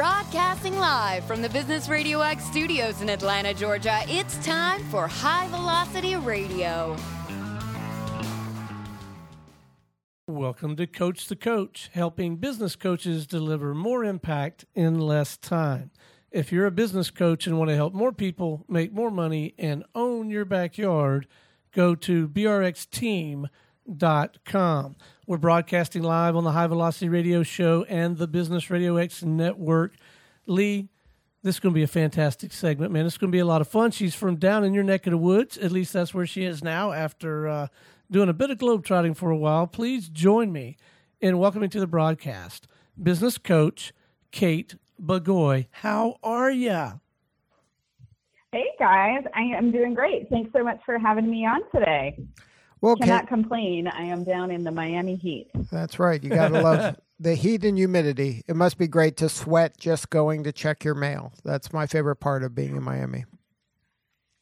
Broadcasting live from the Business Radio X studios in Atlanta, Georgia, it's time for High Velocity Radio. Welcome to Coach the Coach, helping business coaches deliver more impact in less time. If you're a business coach and want to help more people make more money and own your backyard, go to brxteam.com. We're broadcasting live on the High Velocity Radio Show and the Business Radio X Network. Lee, this is going to be a fantastic segment, man. It's going to be a lot of fun. She's from down in your neck of the woods. At least that's where she is now after uh, doing a bit of globetrotting for a while. Please join me in welcoming to the broadcast business coach Kate Bagoy. How are you? Hey guys, I am doing great. Thanks so much for having me on today. Well, Cannot complain. I am down in the Miami heat. That's right. You got to love the heat and humidity. It must be great to sweat just going to check your mail. That's my favorite part of being in Miami.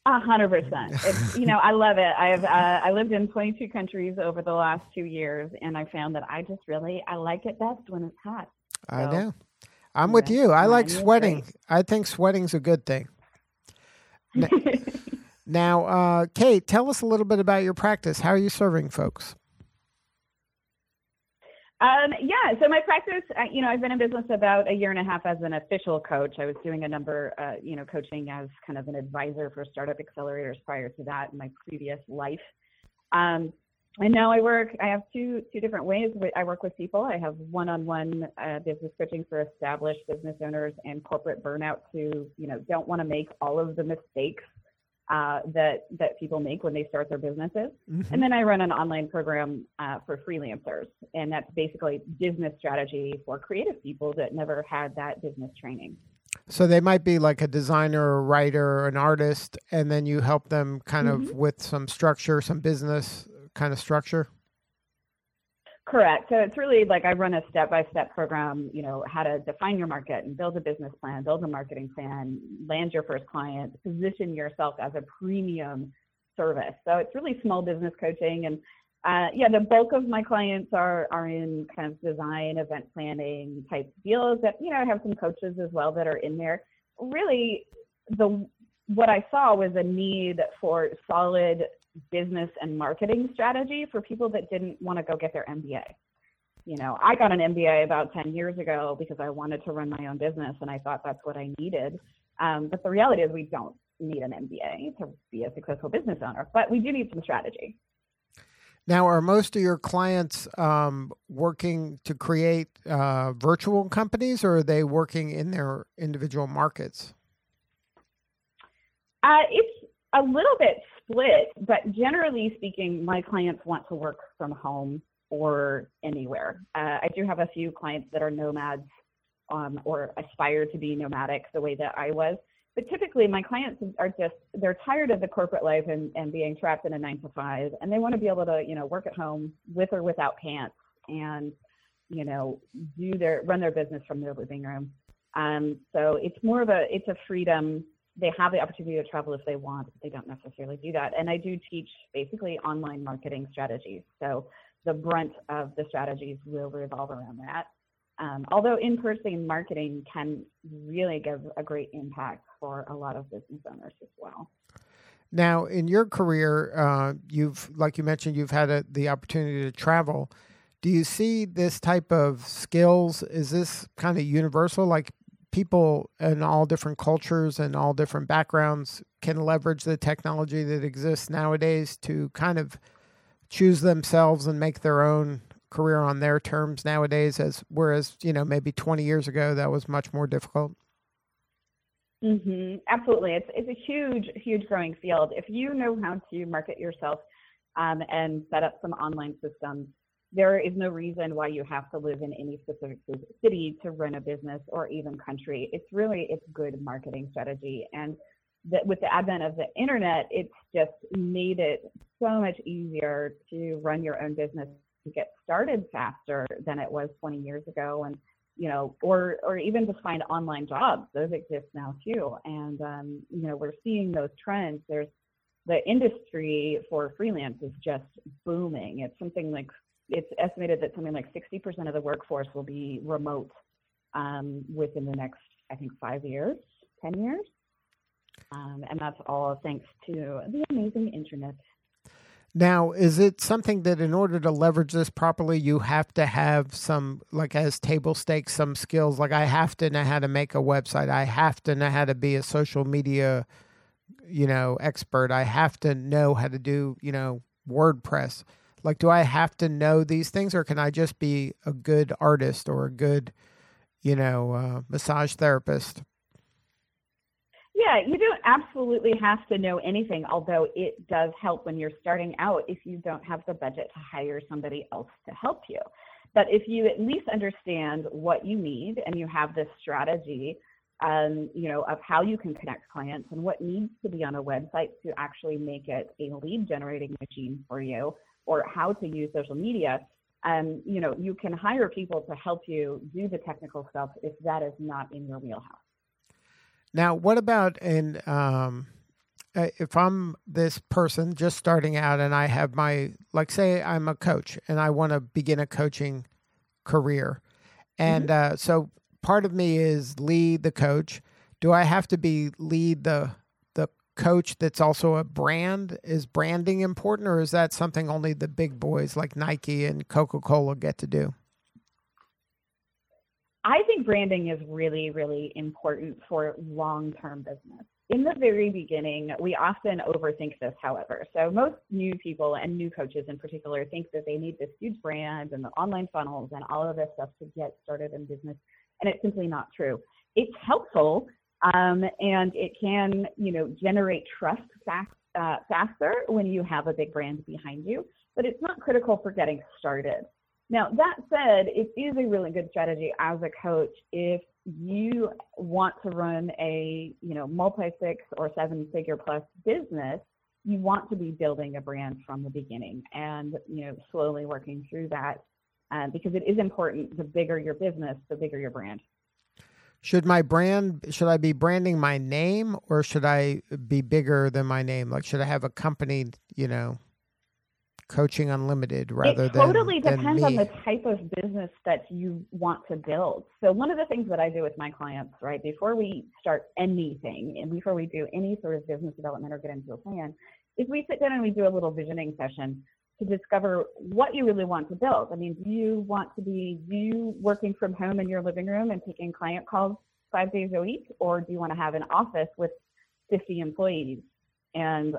A hundred percent. You know, I love it. I've uh, I lived in 22 countries over the last two years, and I found that I just really I like it best when it's hot. So, I know. I'm with you. I like sweating. I think sweating's a good thing. now, uh, Kate, tell us a little bit about your practice. How are you serving folks? Um, yeah, so my practice, uh, you know, I've been in business about a year and a half as an official coach. I was doing a number, uh, you know, coaching as kind of an advisor for startup accelerators prior to that in my previous life. Um, and now I work. I have two two different ways. I work with people. I have one-on-one uh, business coaching for established business owners and corporate burnout who you know don't want to make all of the mistakes uh, that that people make when they start their businesses. Mm-hmm. And then I run an online program uh, for freelancers, and that's basically business strategy for creative people that never had that business training. So they might be like a designer, a writer, an artist, and then you help them kind mm-hmm. of with some structure, some business kind of structure? Correct. So it's really like I run a step by step program, you know, how to define your market and build a business plan, build a marketing plan, land your first client, position yourself as a premium service. So it's really small business coaching. And uh, yeah, the bulk of my clients are, are in kind of design, event planning type deals that, you know, I have some coaches as well that are in there. Really, the what I saw was a need for solid business and marketing strategy for people that didn't want to go get their MBA. You know, I got an MBA about 10 years ago because I wanted to run my own business and I thought that's what I needed. Um, but the reality is, we don't need an MBA to be a successful business owner, but we do need some strategy. Now, are most of your clients um, working to create uh, virtual companies or are they working in their individual markets? Uh, it's a little bit split, but generally speaking, my clients want to work from home or anywhere. Uh, I do have a few clients that are nomads um, or aspire to be nomadic the way that I was. But typically, my clients are just they're tired of the corporate life and, and being trapped in a nine to five, and they want to be able to you know work at home with or without pants and you know do their run their business from their living room. Um, so it's more of a it's a freedom they have the opportunity to travel if they want, but they don't necessarily do that. And I do teach basically online marketing strategies. So the brunt of the strategies will revolve around that. Um, although in-person marketing can really give a great impact for a lot of business owners as well. Now, in your career, uh, you've, like you mentioned, you've had a, the opportunity to travel. Do you see this type of skills? Is this kind of universal? Like people in all different cultures and all different backgrounds can leverage the technology that exists nowadays to kind of choose themselves and make their own career on their terms nowadays as whereas you know maybe 20 years ago that was much more difficult. Mm-hmm. absolutely. It's, it's a huge huge growing field. If you know how to market yourself um, and set up some online systems there is no reason why you have to live in any specific city to run a business or even country. It's really it's good marketing strategy. And that with the advent of the internet, it's just made it so much easier to run your own business to get started faster than it was 20 years ago. And you know or or even to find online jobs. Those exist now too. And um, you know we're seeing those trends. There's the industry for freelance is just booming. It's something like it's estimated that something like 60% of the workforce will be remote um, within the next, I think, five years, 10 years. Um, and that's all thanks to the amazing internet. Now, is it something that in order to leverage this properly, you have to have some, like as table stakes, some skills? Like I have to know how to make a website. I have to know how to be a social media, you know, expert. I have to know how to do, you know, WordPress. Like, do I have to know these things or can I just be a good artist or a good, you know, uh, massage therapist? Yeah, you don't absolutely have to know anything, although it does help when you're starting out if you don't have the budget to hire somebody else to help you. But if you at least understand what you need and you have this strategy, um, you know, of how you can connect clients and what needs to be on a website to actually make it a lead generating machine for you, or how to use social media, um, you know, you can hire people to help you do the technical stuff if that is not in your wheelhouse. Now, what about in um, uh, if I'm this person just starting out and I have my like say I'm a coach and I want to begin a coaching career, and mm-hmm. uh, so part of me is lead the coach. Do I have to be lead the coach that's also a brand? Is branding important, or is that something only the big boys like Nike and Coca Cola get to do? I think branding is really, really important for long term business. In the very beginning, we often overthink this, however. So, most new people and new coaches in particular think that they need this huge brand and the online funnels and all of this stuff to get started in business. And it's simply not true. It's helpful um, and it can, you know, generate trust fast, uh, faster when you have a big brand behind you, but it's not critical for getting started. Now, that said, it is a really good strategy as a coach if you want to run a, you know, multi six or seven figure plus business, you want to be building a brand from the beginning and, you know, slowly working through that um, because it is important. The bigger your business, the bigger your brand. Should my brand, should I be branding my name or should I be bigger than my name? Like, should I have a company, you know? Coaching Unlimited rather it than. It totally than depends me. on the type of business that you want to build. So, one of the things that I do with my clients, right, before we start anything and before we do any sort of business development or get into a plan, is we sit down and we do a little visioning session to discover what you really want to build. I mean, do you want to be you working from home in your living room and taking client calls five days a week, or do you want to have an office with 50 employees and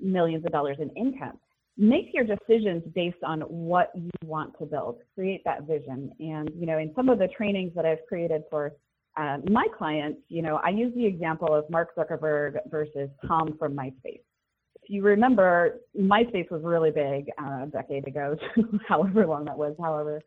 millions of dollars in income? make your decisions based on what you want to build create that vision and you know in some of the trainings that i've created for um, my clients you know i use the example of mark zuckerberg versus tom from myspace you remember myspace was really big uh, a decade ago however long that was however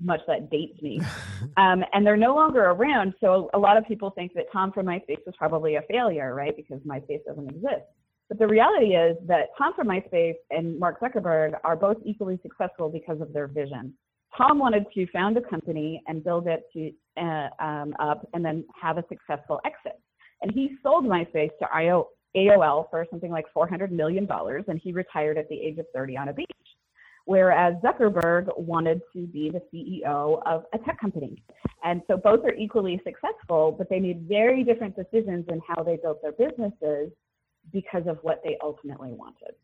much that dates me um, and they're no longer around so a lot of people think that tom from myspace was probably a failure right because myspace doesn't exist but the reality is that Tom from MySpace and Mark Zuckerberg are both equally successful because of their vision. Tom wanted to found a company and build it to, uh, um, up and then have a successful exit. And he sold MySpace to IO, AOL for something like $400 million, and he retired at the age of 30 on a beach. Whereas Zuckerberg wanted to be the CEO of a tech company. And so both are equally successful, but they made very different decisions in how they built their businesses because of what they ultimately wanted.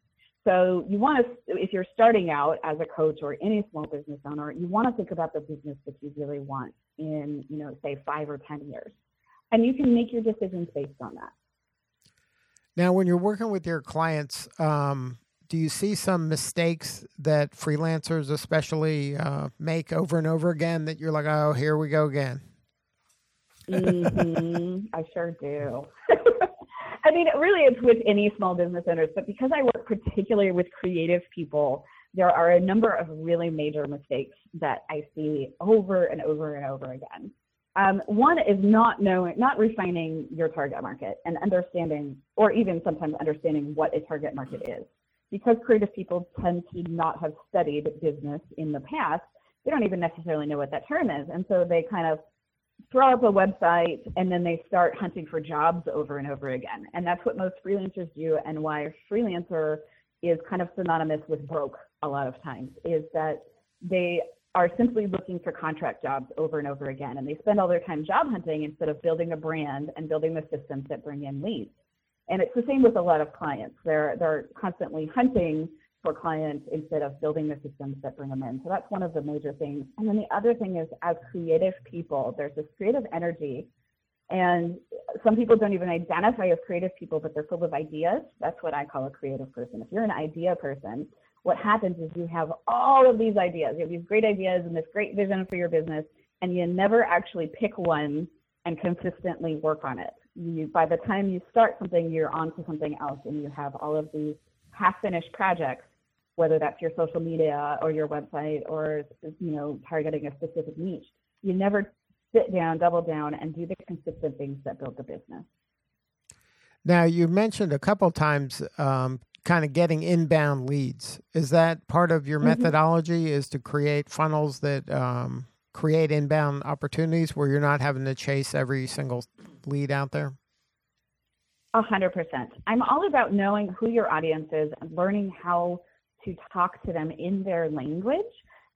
So you want to, if you're starting out as a coach or any small business owner, you want to think about the business that you really want in, you know, say five or 10 years. And you can make your decisions based on that. Now, when you're working with your clients, um, do you see some mistakes that freelancers especially uh, make over and over again that you're like, oh, here we go again? mm-hmm. I sure do. I mean, really, it's with any small business owners, but because I work particularly with creative people, there are a number of really major mistakes that I see over and over and over again. Um, one is not knowing, not refining your target market and understanding, or even sometimes understanding what a target market is. Because creative people tend to not have studied business in the past, they don't even necessarily know what that term is. And so they kind of throw up a website and then they start hunting for jobs over and over again. And that's what most freelancers do and why freelancer is kind of synonymous with broke a lot of times is that they are simply looking for contract jobs over and over again. And they spend all their time job hunting instead of building a brand and building the systems that bring in leads. And it's the same with a lot of clients. They're, they're constantly hunting for clients instead of building the systems that bring them in. So that's one of the major things. And then the other thing is, as creative people, there's this creative energy. And some people don't even identify as creative people, but they're full of ideas. That's what I call a creative person. If you're an idea person, what happens is you have all of these ideas. You have these great ideas and this great vision for your business, and you never actually pick one and consistently work on it. You, by the time you start something, you're on to something else, and you have all of these half-finished projects, whether that's your social media or your website or you know targeting a specific niche. You never sit down, double down, and do the consistent things that build the business. Now, you mentioned a couple times um, kind of getting inbound leads. Is that part of your mm-hmm. methodology? Is to create funnels that um, create inbound opportunities where you're not having to chase every single lead out there? A hundred percent. I'm all about knowing who your audience is and learning how to talk to them in their language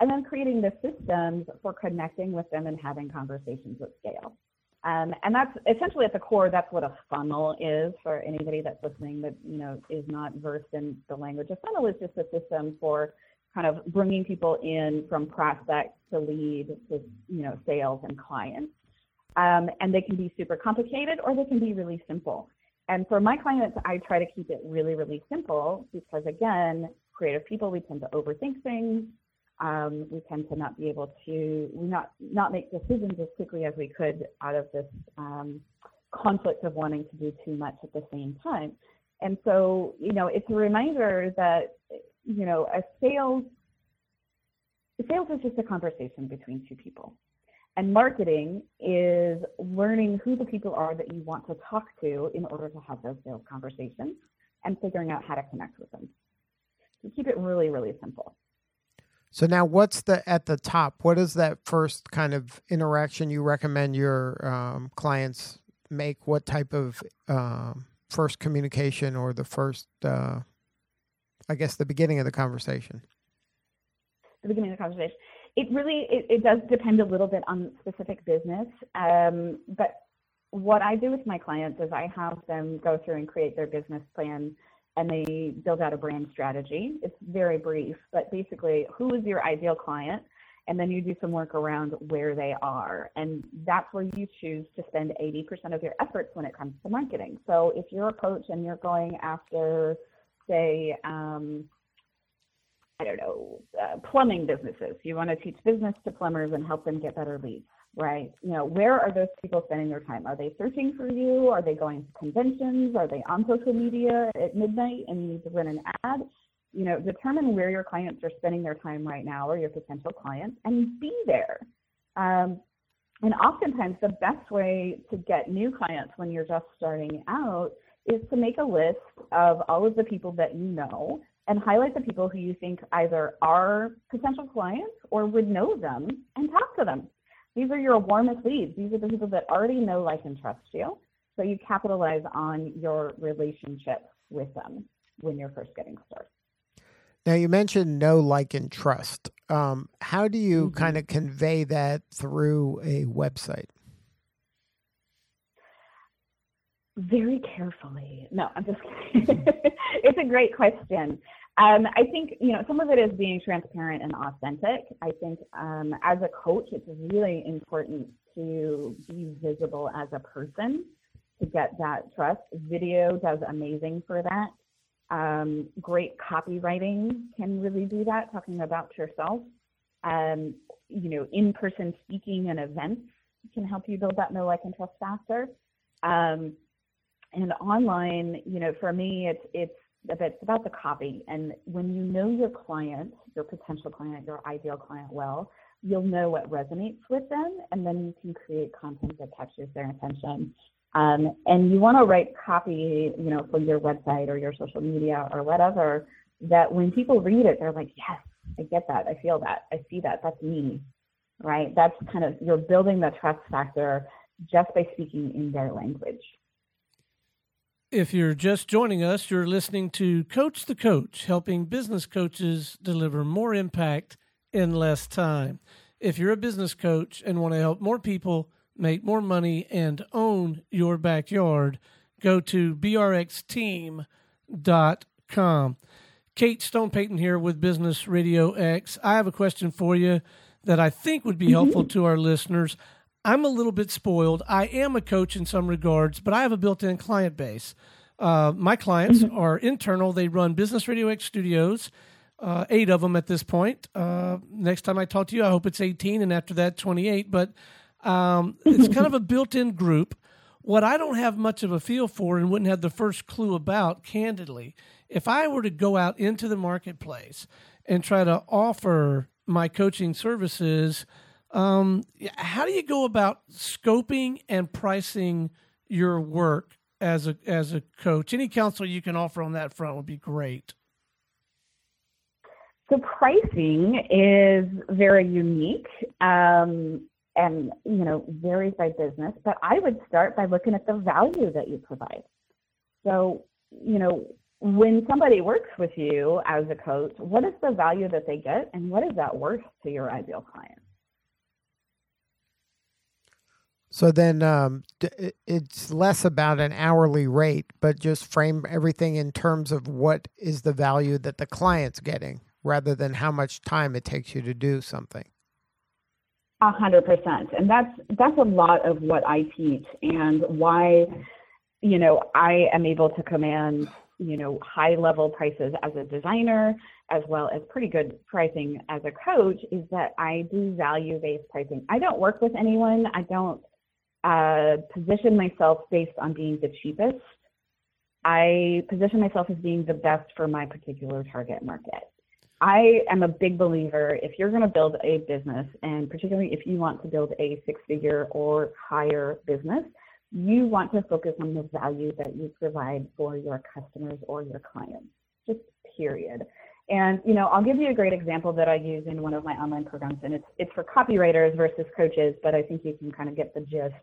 and then creating the systems for connecting with them and having conversations at scale. Um, and that's essentially at the core, that's what a funnel is for anybody that's listening that, you know, is not versed in the language. A funnel is just a system for kind of bringing people in from prospect to lead to, you know, sales and clients. Um, and they can be super complicated or they can be really simple. And for my clients, I try to keep it really, really simple because again, creative people, we tend to overthink things. Um, we tend to not be able to not not make decisions as quickly as we could out of this um, conflict of wanting to do too much at the same time. And so, you know, it's a reminder that you know a sales sales is just a conversation between two people. And marketing is learning who the people are that you want to talk to in order to have those sales conversations and figuring out how to connect with them. So keep it really, really simple. So now, what's the at the top? What is that first kind of interaction you recommend your um, clients make? What type of um, first communication or the first, uh, I guess, the beginning of the conversation? The beginning of the conversation. It really it, it does depend a little bit on specific business, um, but what I do with my clients is I have them go through and create their business plan and they build out a brand strategy. It's very brief, but basically, who is your ideal client? And then you do some work around where they are. And that's where you choose to spend 80% of your efforts when it comes to marketing. So if you're a coach and you're going after, say, um, I don't know, uh, plumbing businesses, you want to teach business to plumbers and help them get better leads right? You know, where are those people spending their time? Are they searching for you? Are they going to conventions? Are they on social media at midnight and you need to run an ad? You know, determine where your clients are spending their time right now or your potential clients and be there. Um, and oftentimes, the best way to get new clients when you're just starting out is to make a list of all of the people that you know and highlight the people who you think either are potential clients or would know them and talk to them these are your warmest leads. These are the people that already know, like, and trust you. So you capitalize on your relationship with them when you're first getting started. Now you mentioned know, like, and trust. Um, how do you mm-hmm. kind of convey that through a website? Very carefully. No, I'm just kidding. it's a great question. Um, I think you know some of it is being transparent and authentic. I think um, as a coach, it's really important to be visible as a person to get that trust. Video does amazing for that. Um, great copywriting can really do that. Talking about yourself, um, you know, in-person speaking and events can help you build that know, like, and trust faster. Um, and online, you know, for me, it's it's it's about the copy. And when you know your client, your potential client, your ideal client well, you'll know what resonates with them, and then you can create content that captures their attention. Um, and you want to write copy, you know, for your website or your social media or whatever, that when people read it, they're like, yes, I get that, I feel that, I see that, that's me, right? That's kind of you're building the trust factor just by speaking in their language. If you're just joining us, you're listening to Coach the Coach, helping business coaches deliver more impact in less time. If you're a business coach and want to help more people make more money and own your backyard, go to brxteam.com. Kate Stone Payton here with Business Radio X. I have a question for you that I think would be mm-hmm. helpful to our listeners. I'm a little bit spoiled. I am a coach in some regards, but I have a built in client base. Uh, my clients mm-hmm. are internal. They run Business Radio X studios, uh, eight of them at this point. Uh, next time I talk to you, I hope it's 18, and after that, 28. But um, it's kind of a built in group. What I don't have much of a feel for and wouldn't have the first clue about, candidly, if I were to go out into the marketplace and try to offer my coaching services, um, how do you go about scoping and pricing your work as a as a coach? Any counsel you can offer on that front would be great. So pricing is very unique um, and you know varies by business. But I would start by looking at the value that you provide. So you know when somebody works with you as a coach, what is the value that they get, and what is that worth to your ideal client? So then um, it's less about an hourly rate, but just frame everything in terms of what is the value that the client's getting rather than how much time it takes you to do something. A hundred percent. And that's that's a lot of what I teach and why, you know, I am able to command, you know, high level prices as a designer as well as pretty good pricing as a coach is that I do value based pricing. I don't work with anyone. I don't uh, position myself based on being the cheapest. I position myself as being the best for my particular target market. I am a big believer if you're going to build a business, and particularly if you want to build a six figure or higher business, you want to focus on the value that you provide for your customers or your clients, just period. And you know, I'll give you a great example that I use in one of my online programs, and it's it's for copywriters versus coaches, but I think you can kind of get the gist.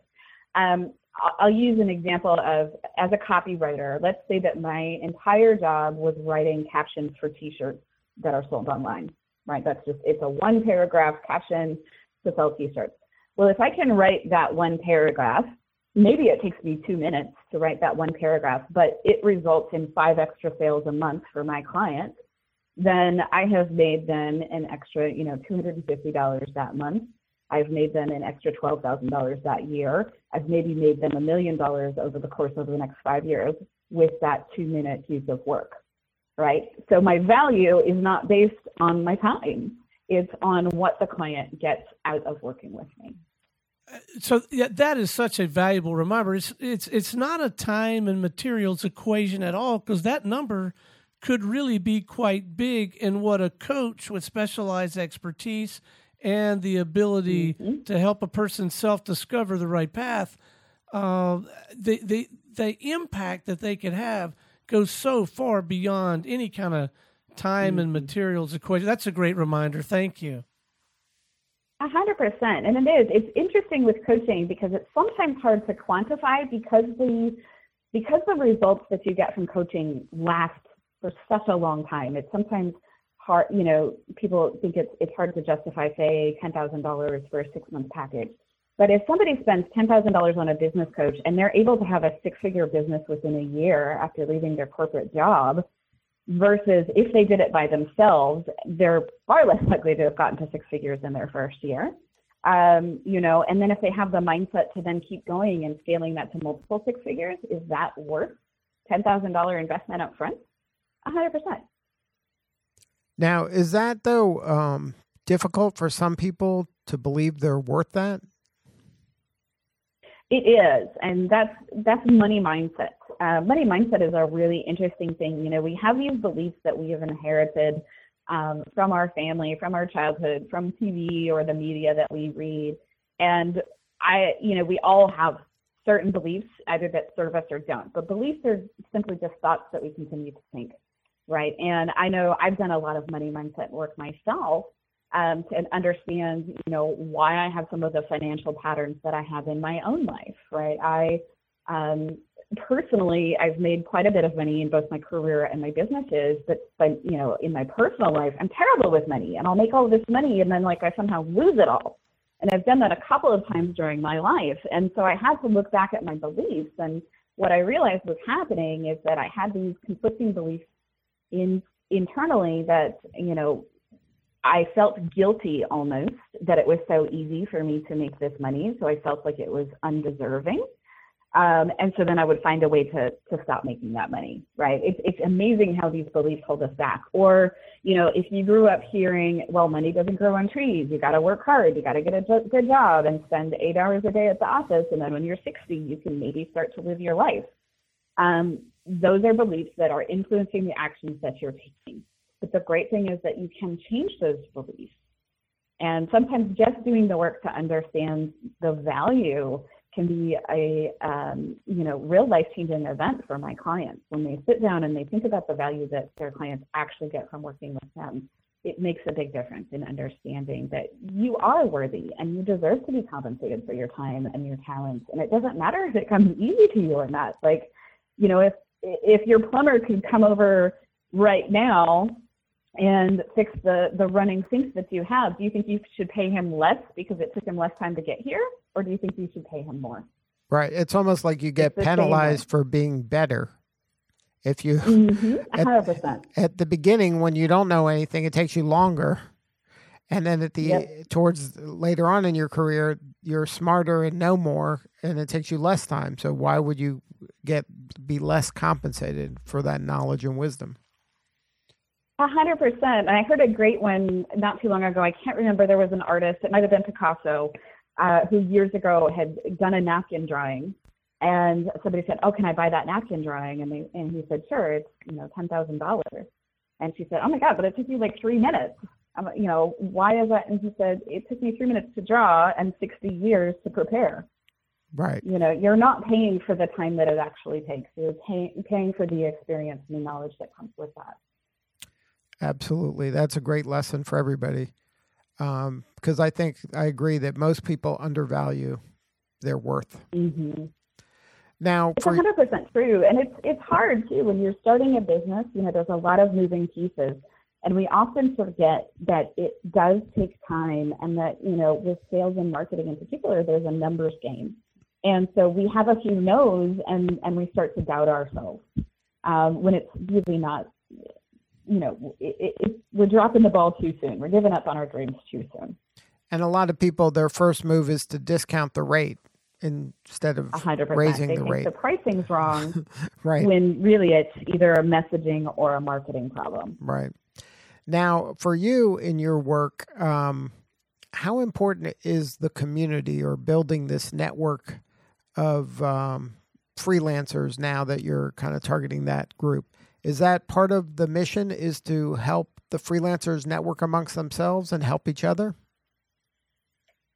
Um, I'll use an example of as a copywriter, let's say that my entire job was writing captions for t-shirts that are sold online, right? That's just, it's a one paragraph caption to sell t-shirts. Well, if I can write that one paragraph, maybe it takes me two minutes to write that one paragraph, but it results in five extra sales a month for my client, then I have made them an extra, you know, $250 that month I've made them an extra $12,000 that year. I've maybe made them a million dollars over the course of the next five years with that two minute piece of work, right? So my value is not based on my time. It's on what the client gets out of working with me. So that is such a valuable reminder. It's it's it's not a time and materials equation at all because that number could really be quite big in what a coach with specialized expertise and the ability mm-hmm. to help a person self discover the right path, uh, the, the, the impact that they can have goes so far beyond any kind of time mm-hmm. and materials equation. That's a great reminder. Thank you. A hundred percent, and it is. It's interesting with coaching because it's sometimes hard to quantify because the because the results that you get from coaching last for such a long time. It's sometimes hard, you know, people think it's, it's hard to justify, say, $10,000 for a six month package. But if somebody spends $10,000 on a business coach and they're able to have a six figure business within a year after leaving their corporate job, versus if they did it by themselves, they're far less likely to have gotten to six figures in their first year. Um, you know, and then if they have the mindset to then keep going and scaling that to multiple six figures, is that worth $10,000 investment up front? 100%. Now, is that though um, difficult for some people to believe they're worth that? It is, and that's that's money mindset. Uh, money mindset is a really interesting thing. You know, we have these beliefs that we have inherited um, from our family, from our childhood, from TV or the media that we read, and I, you know, we all have certain beliefs either that serve us or don't. But beliefs are simply just thoughts that we continue to think right? And I know I've done a lot of money mindset work myself um, to understand, you know, why I have some of the financial patterns that I have in my own life, right? I, um, personally, I've made quite a bit of money in both my career and my businesses, but but you know, in my personal life, I'm terrible with money, and I'll make all this money, and then like I somehow lose it all. And I've done that a couple of times during my life, and so I had to look back at my beliefs. And what I realized was happening is that I had these conflicting beliefs in internally that you know I felt guilty almost that it was so easy for me to make this money, so I felt like it was undeserving. Um, and so then I would find a way to to stop making that money, right? It's it's amazing how these beliefs hold us back. Or you know, if you grew up hearing, well, money doesn't grow on trees, you got to work hard, you got to get a good job and spend eight hours a day at the office, and then when you're 60, you can maybe start to live your life. Um, those are beliefs that are influencing the actions that you're taking. But the great thing is that you can change those beliefs. And sometimes just doing the work to understand the value can be a um, you know real life changing event for my clients when they sit down and they think about the value that their clients actually get from working with them it makes a big difference in understanding that you are worthy and you deserve to be compensated for your time and your talents and it doesn't matter if it comes easy to you or not like you know if if your plumber could come over right now and fix the the running sinks that you have do you think you should pay him less because it took him less time to get here or do you think you should pay him more? Right. It's almost like you get penalized for being better. If you mm-hmm. 100%. At, at, the beginning when you don't know anything, it takes you longer. And then at the yep. towards later on in your career, you're smarter and know more and it takes you less time. So why would you get be less compensated for that knowledge and wisdom? A hundred percent. And I heard a great one not too long ago. I can't remember. There was an artist. It might have been Picasso, uh, who years ago had done a napkin drawing, and somebody said, "Oh, can I buy that napkin drawing?" And they and he said, "Sure, it's you know ten thousand dollars." And she said, "Oh my God, but it took you like three minutes. I'm, you know, why is that?" And he said, "It took me three minutes to draw and sixty years to prepare." Right. You know, you're not paying for the time that it actually takes. You're pay, paying for the experience and the knowledge that comes with that. Absolutely, that's a great lesson for everybody because um, I think I agree that most people undervalue their worth. Mm-hmm. Now, it's 100 percent true, and it's it's hard too when you're starting a business. You know, there's a lot of moving pieces, and we often forget that it does take time, and that you know, with sales and marketing in particular, there's a numbers game, and so we have a few no's, and and we start to doubt ourselves um, when it's really not you know, it, it, we're dropping the ball too soon. We're giving up on our dreams too soon. And a lot of people, their first move is to discount the rate instead of 100%. raising they the rate. The pricing's wrong, right? When really it's either a messaging or a marketing problem. Right. Now, for you in your work, um, how important is the community or building this network of um, freelancers now that you're kind of targeting that group? Is that part of the mission is to help the freelancers network amongst themselves and help each other?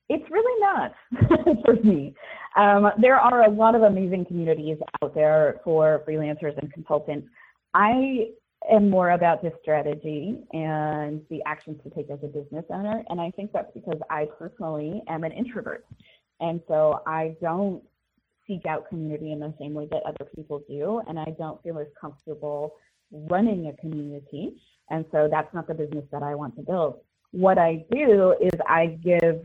It's really not for me. Um, there are a lot of amazing communities out there for freelancers and consultants. I am more about the strategy and the actions to take as a business owner. And I think that's because I personally am an introvert. And so I don't seek out community in the same way that other people do, and I don't feel as comfortable running a community. And so that's not the business that I want to build. What I do is I give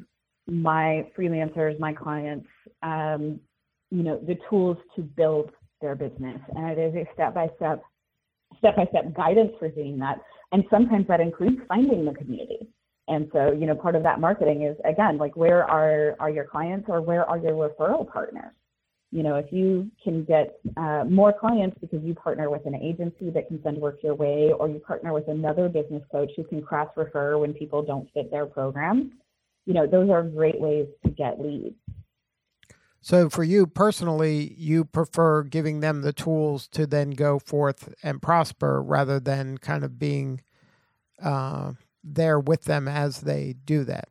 my freelancers, my clients, um, you know, the tools to build their business, and it is a step by step, step by step guidance for doing that. And sometimes that includes finding the community. And so, you know, part of that marketing is again, like where are are your clients or where are your referral partners? You know, if you can get uh, more clients because you partner with an agency that can send work your way, or you partner with another business coach who can cross refer when people don't fit their program, you know, those are great ways to get leads. So, for you personally, you prefer giving them the tools to then go forth and prosper rather than kind of being uh, there with them as they do that.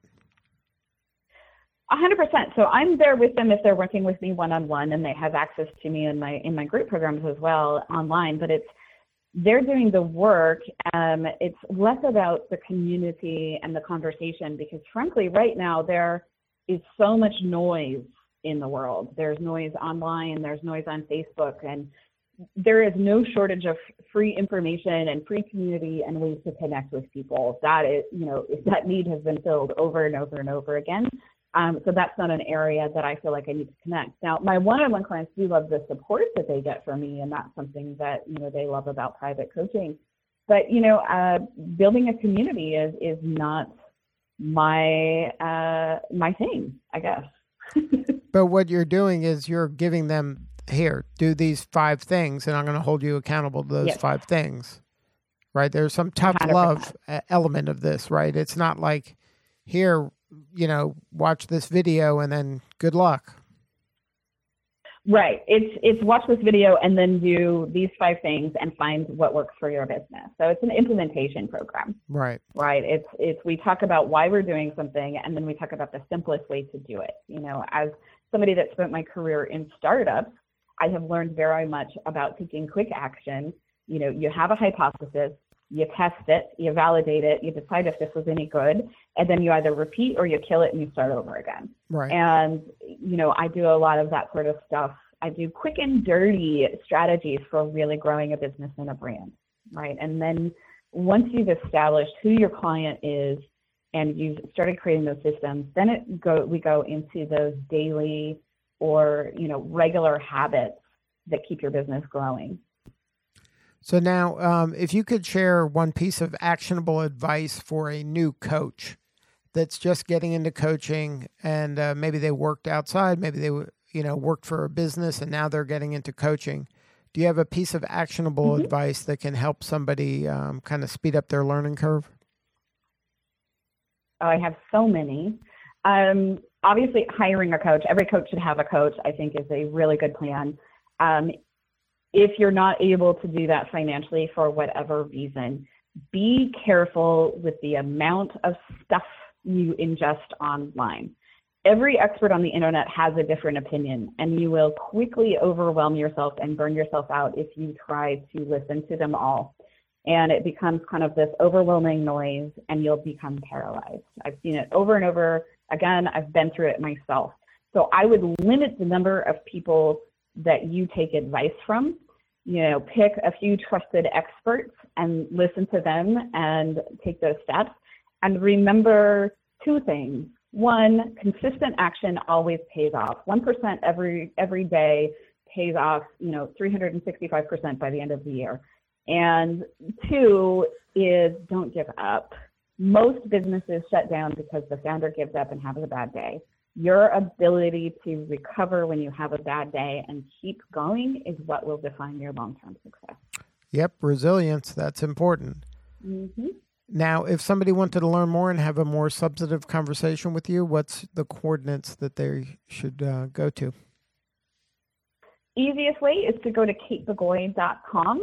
100%. So I'm there with them if they're working with me one-on-one and they have access to me in my in my group programs as well online. But it's they're doing the work. Um, it's less about the community and the conversation because frankly, right now there is so much noise in the world. There's noise online, there's noise on Facebook, and there is no shortage of free information and free community and ways to connect with people. That is, you know, that need has been filled over and over and over again. Um, so that's not an area that I feel like I need to connect. Now, my one-on-one clients do love the support that they get from me, and that's something that you know they love about private coaching. But you know, uh, building a community is is not my uh, my thing, I guess. but what you're doing is you're giving them here, do these five things, and I'm going to hold you accountable to those yes. five things. Right? There's some tough 100%. love element of this, right? It's not like here, you know, watch this video and then good luck. Right. It's it's watch this video and then do these five things and find what works for your business. So it's an implementation program. Right. Right. It's it's we talk about why we're doing something and then we talk about the simplest way to do it. You know, as somebody that spent my career in startups, I have learned very much about taking quick action. You know, you have a hypothesis, you test it, you validate it, you decide if this was any good, and then you either repeat or you kill it and you start over again. Right. And, you know, I do a lot of that sort of stuff. I do quick and dirty strategies for really growing a business and a brand, right? And then once you've established who your client is and you've started creating those systems, then it go we go into those daily or you know regular habits that keep your business growing. So now, um, if you could share one piece of actionable advice for a new coach that's just getting into coaching, and uh, maybe they worked outside, maybe they you know worked for a business, and now they're getting into coaching. Do you have a piece of actionable mm-hmm. advice that can help somebody um, kind of speed up their learning curve? Oh, I have so many. Um, obviously hiring a coach, every coach should have a coach, I think is a really good plan. Um, if you're not able to do that financially for whatever reason, be careful with the amount of stuff you ingest online. Every expert on the internet has a different opinion, and you will quickly overwhelm yourself and burn yourself out if you try to listen to them all. And it becomes kind of this overwhelming noise, and you'll become paralyzed. I've seen it over and over Again, I've been through it myself. So I would limit the number of people that you take advice from. You know, pick a few trusted experts and listen to them and take those steps. And remember two things. One, consistent action always pays off. 1% every every day pays off, you know, 365% by the end of the year. And two is don't give up most businesses shut down because the founder gives up and has a bad day. Your ability to recover when you have a bad day and keep going is what will define your long term success. Yep, resilience, that's important. Mm-hmm. Now, if somebody wanted to learn more and have a more substantive conversation with you, what's the coordinates that they should uh, go to? Easiest way is to go to katebagoy.com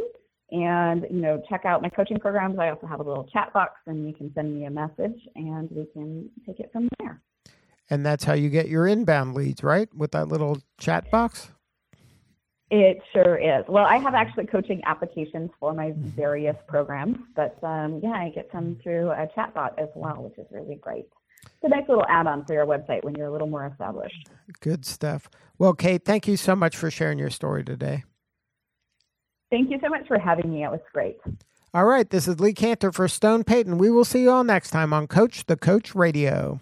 and you know check out my coaching programs i also have a little chat box and you can send me a message and we can take it from there and that's how you get your inbound leads right with that little chat box it sure is well i have actually coaching applications for my mm-hmm. various programs but um, yeah i get some through a chat bot as well which is really great it's a nice little add-on for your website when you're a little more established good stuff well kate thank you so much for sharing your story today Thank you so much for having me. It was great. All right. This is Lee Kantor for Stone Payton. We will see you all next time on Coach the Coach Radio.